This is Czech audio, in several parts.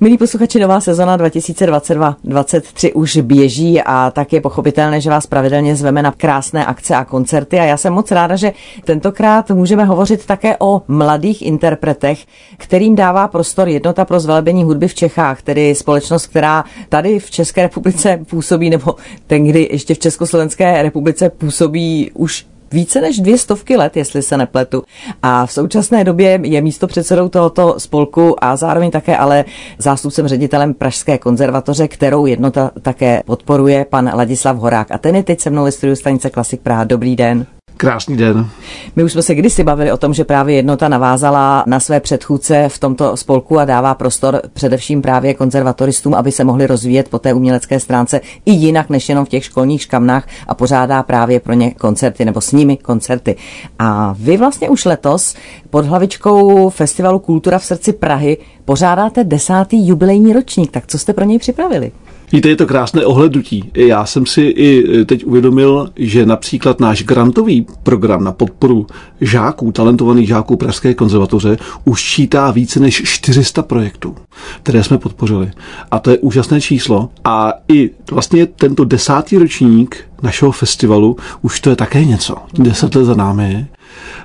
Milí posluchači, nová sezona 2022-2023 už běží a tak je pochopitelné, že vás pravidelně zveme na krásné akce a koncerty a já jsem moc ráda, že tentokrát můžeme hovořit také o mladých interpretech, kterým dává prostor jednota pro zvelebení hudby v Čechách, tedy společnost, která tady v České republice působí, nebo ten, kdy ještě v Československé republice působí už více než dvě stovky let, jestli se nepletu. A v současné době je místo předsedou tohoto spolku a zároveň také ale zástupcem ředitelem Pražské konzervatoře, kterou jednota také podporuje pan Ladislav Horák. A ten je teď se mnou ve studiu stanice Klasik Praha. Dobrý den. Krásný den. My už jsme se kdysi bavili o tom, že právě jednota navázala na své předchůdce v tomto spolku a dává prostor především právě konzervatoristům, aby se mohli rozvíjet po té umělecké stránce i jinak než jenom v těch školních škamnách a pořádá právě pro ně koncerty nebo s nimi koncerty. A vy vlastně už letos pod hlavičkou Festivalu Kultura v srdci Prahy pořádáte desátý jubilejní ročník. Tak co jste pro něj připravili? Víte, je to krásné ohlednutí. Já jsem si i teď uvědomil, že například náš grantový program na podporu žáků, talentovaných žáků Pražské konzervatoře už čítá více než 400 projektů, které jsme podpořili. A to je úžasné číslo. A i vlastně tento desátý ročník našeho festivalu, už to je také něco. Deset let za námi.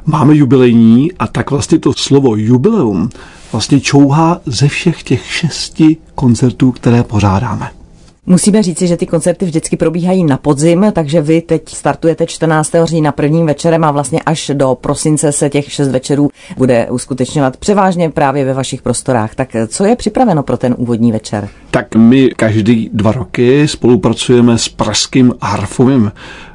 Máme jubilejní a tak vlastně to slovo jubileum vlastně čouhá ze všech těch šesti koncertů, které pořádáme. Musíme říci, že ty koncerty vždycky probíhají na podzim, takže vy teď startujete 14. října prvním večerem a vlastně až do prosince se těch šest večerů bude uskutečňovat převážně právě ve vašich prostorách. Tak co je připraveno pro ten úvodní večer? Tak my každý dva roky spolupracujeme s Pražským harfovým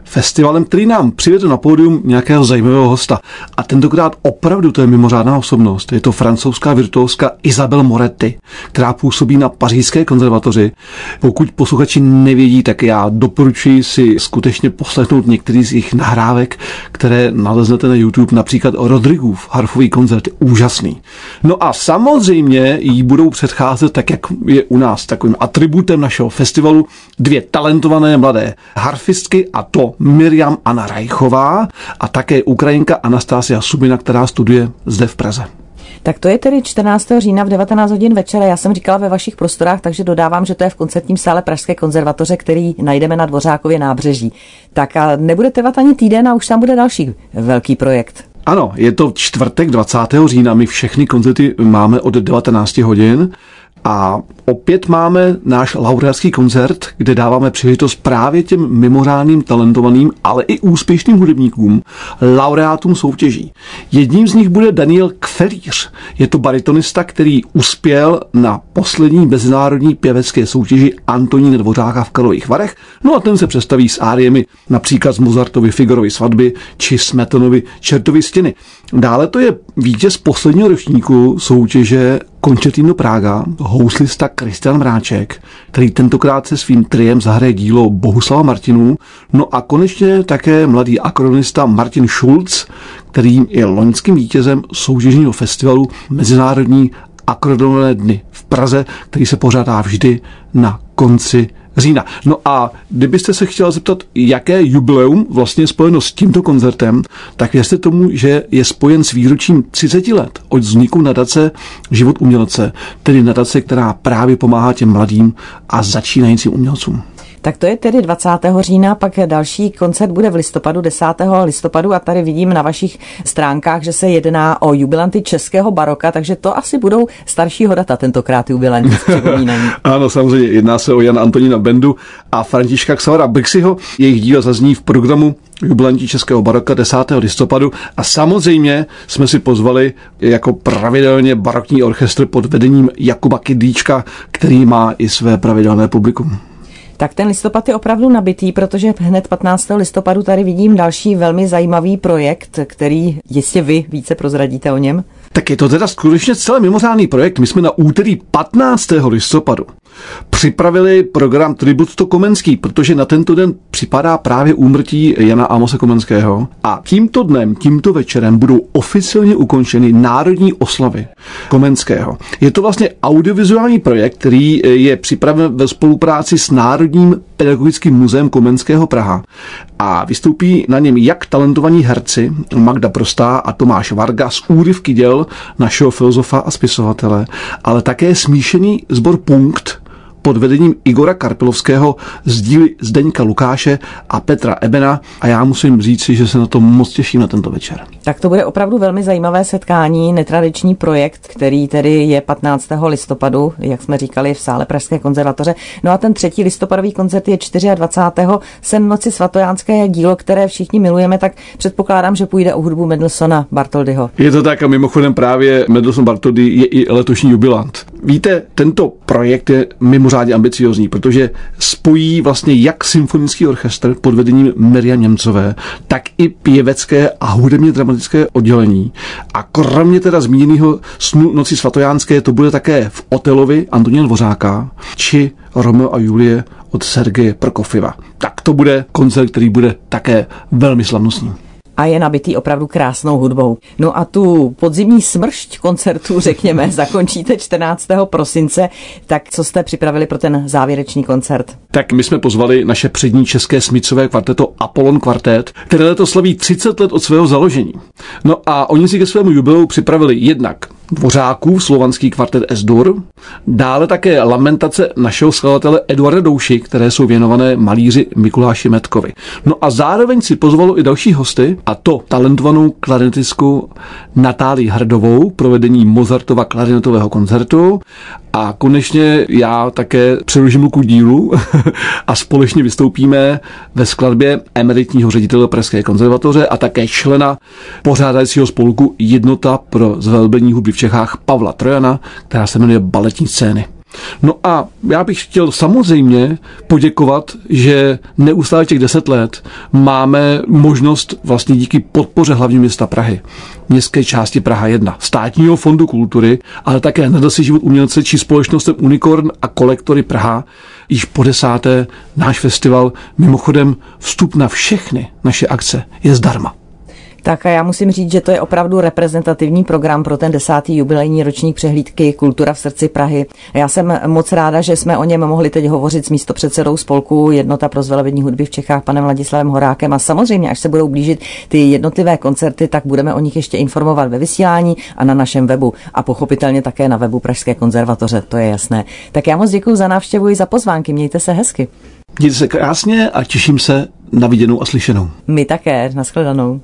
festivalem, který nám přivede na pódium nějakého zajímavého hosta. A tentokrát opravdu to je mimořádná osobnost. Je to francouzská virtuózka Isabel Moretti, která působí na pařížské konzervatoři. Pokud posluchači nevědí, tak já doporučuji si skutečně poslechnout některý z jejich nahrávek, které naleznete na YouTube, například o Rodrigův harfový koncert. Je úžasný. No a samozřejmě jí budou předcházet, tak jak je u nás takovým atributem našeho festivalu, dvě talentované mladé harfistky a to Miriam Anna Rajchová a také Ukrajinka Anastasia Subina, která studuje zde v Praze. Tak to je tedy 14. října v 19 hodin večera. Já jsem říkala ve vašich prostorách, takže dodávám, že to je v koncertním sále Pražské konzervatoře, který najdeme na Dvořákově nábřeží. Tak a nebude trvat ani týden a už tam bude další velký projekt. Ano, je to čtvrtek 20. října. My všechny koncerty máme od 19 hodin. A opět máme náš laureátský koncert, kde dáváme příležitost právě těm mimořádným, talentovaným, ale i úspěšným hudebníkům, laureátům soutěží. Jedním z nich bude Daniel Kfelíř. Je to baritonista, který uspěl na poslední mezinárodní pěvecké soutěži Antonín Dvořáka v Karlových Varech. No a ten se představí s áriemi například z Mozartovy Figorovy svatby či Smetonovy Čertovy stěny. Dále to je vítěz posledního ročníku soutěže Končetino Praga, houslista Kristian Mráček, který tentokrát se svým triem zahraje dílo Bohuslava Martinů, no a konečně také mladý akronista Martin Schulz, který je loňským vítězem soutěžního festivalu Mezinárodní akordonové dny v Praze, který se pořádá vždy na konci října. No a kdybyste se chtěla zeptat, jaké jubileum vlastně je spojeno s tímto koncertem, tak věřte tomu, že je spojen s výročím 30 let od vzniku nadace Život umělce, tedy nadace, která právě pomáhá těm mladým a začínajícím umělcům. Tak to je tedy 20. října, pak další koncert bude v listopadu, 10. listopadu a tady vidím na vašich stránkách, že se jedná o jubilanty českého baroka, takže to asi budou staršího data tentokrát jubilanty. ano, samozřejmě, jedná se o Jana Antonína Bendu a Františka Xavara Bixiho. Jejich dílo zazní v programu jubilantí Českého baroka 10. listopadu a samozřejmě jsme si pozvali jako pravidelně barokní orchestr pod vedením Jakuba Kydlíčka, který má i své pravidelné publikum. Tak ten listopad je opravdu nabitý, protože hned 15. listopadu tady vidím další velmi zajímavý projekt, který jistě vy více prozradíte o něm. Tak je to teda skutečně celé mimořádný projekt. My jsme na úterý 15. listopadu připravili program Tribut to Komenský, protože na tento den připadá právě úmrtí Jana Amose Komenského. A tímto dnem, tímto večerem budou oficiálně ukončeny národní oslavy Komenského. Je to vlastně audiovizuální projekt, který je připraven ve spolupráci s Národním pedagogickým muzeem Komenského Praha. a vystoupí na něm jak talentovaní herci Magda Prostá a Tomáš Varga z úryvky děl našeho filozofa a spisovatele, ale také smíšený sbor Punkt, pod vedením Igora Karpilovského z díly Zdeňka Lukáše a Petra Ebena a já musím říci, že se na to moc těším na tento večer. Tak to bude opravdu velmi zajímavé setkání, netradiční projekt, který tedy je 15. listopadu, jak jsme říkali, v sále Pražské konzervatoře. No a ten třetí listopadový koncert je 24. Sen noci svatojánské dílo, které všichni milujeme, tak předpokládám, že půjde o hudbu Mendelsona Bartoldyho. Je to tak a mimochodem právě Mendelssohn Bartoldy je i letošní jubilant. Víte, tento projekt je mimořádně ambiciozní, protože spojí vlastně jak symfonický orchestr pod vedením Miriam Němcové, tak i pěvecké a hudebně dramatické oddělení. A kromě teda zmíněného snu Noci svatojánské to bude také v Otelovi Antonína Dvořáka či Romeo a Julie od Sergeje Prokofiva. Tak to bude koncert, který bude také velmi slavnostní a je nabitý opravdu krásnou hudbou. No a tu podzimní smršť koncertu, řekněme, zakončíte 14. prosince. Tak co jste připravili pro ten závěrečný koncert? Tak my jsme pozvali naše přední české smicové kvarteto Apollon Quartet, které letos slaví 30 let od svého založení. No a oni si ke svému jubileu připravili jednak Dvořáků, slovanský kvartet S-dur, dále také lamentace našeho skladatele Eduarda Douši, které jsou věnované malíři Mikuláši Metkovi. No a zároveň si pozvalo i další hosty, a to talentovanou klarinetistku Natálii Hrdovou, provedení Mozartova klarinetového koncertu a konečně já také přeložím ruku dílu a společně vystoupíme ve skladbě emeritního ředitele Pražské konzervatoře a také člena pořádajícího spolku Jednota pro zvelbení hudby Čechách Pavla Trojana, která se jmenuje Baletní scény. No a já bych chtěl samozřejmě poděkovat, že neustále těch deset let máme možnost vlastně díky podpoře hlavního města Prahy, městské části Praha 1, státního fondu kultury, ale také Nadasi život umělce či společnostem Unicorn a kolektory Praha, již po desáté náš festival, mimochodem vstup na všechny naše akce je zdarma. Tak a já musím říct, že to je opravdu reprezentativní program pro ten desátý jubilejní ročník přehlídky Kultura v srdci Prahy. Já jsem moc ráda, že jsme o něm mohli teď hovořit s místopředsedou spolku Jednota pro zvelebení hudby v Čechách, panem Vladislavem Horákem. A samozřejmě, až se budou blížit ty jednotlivé koncerty, tak budeme o nich ještě informovat ve vysílání a na našem webu a pochopitelně také na webu Pražské konzervatoře, to je jasné. Tak já moc děkuji za návštěvu i za pozvánky. Mějte se hezky. Mějte se krásně a těším se na viděnou a slyšenou. My také, nashledanou.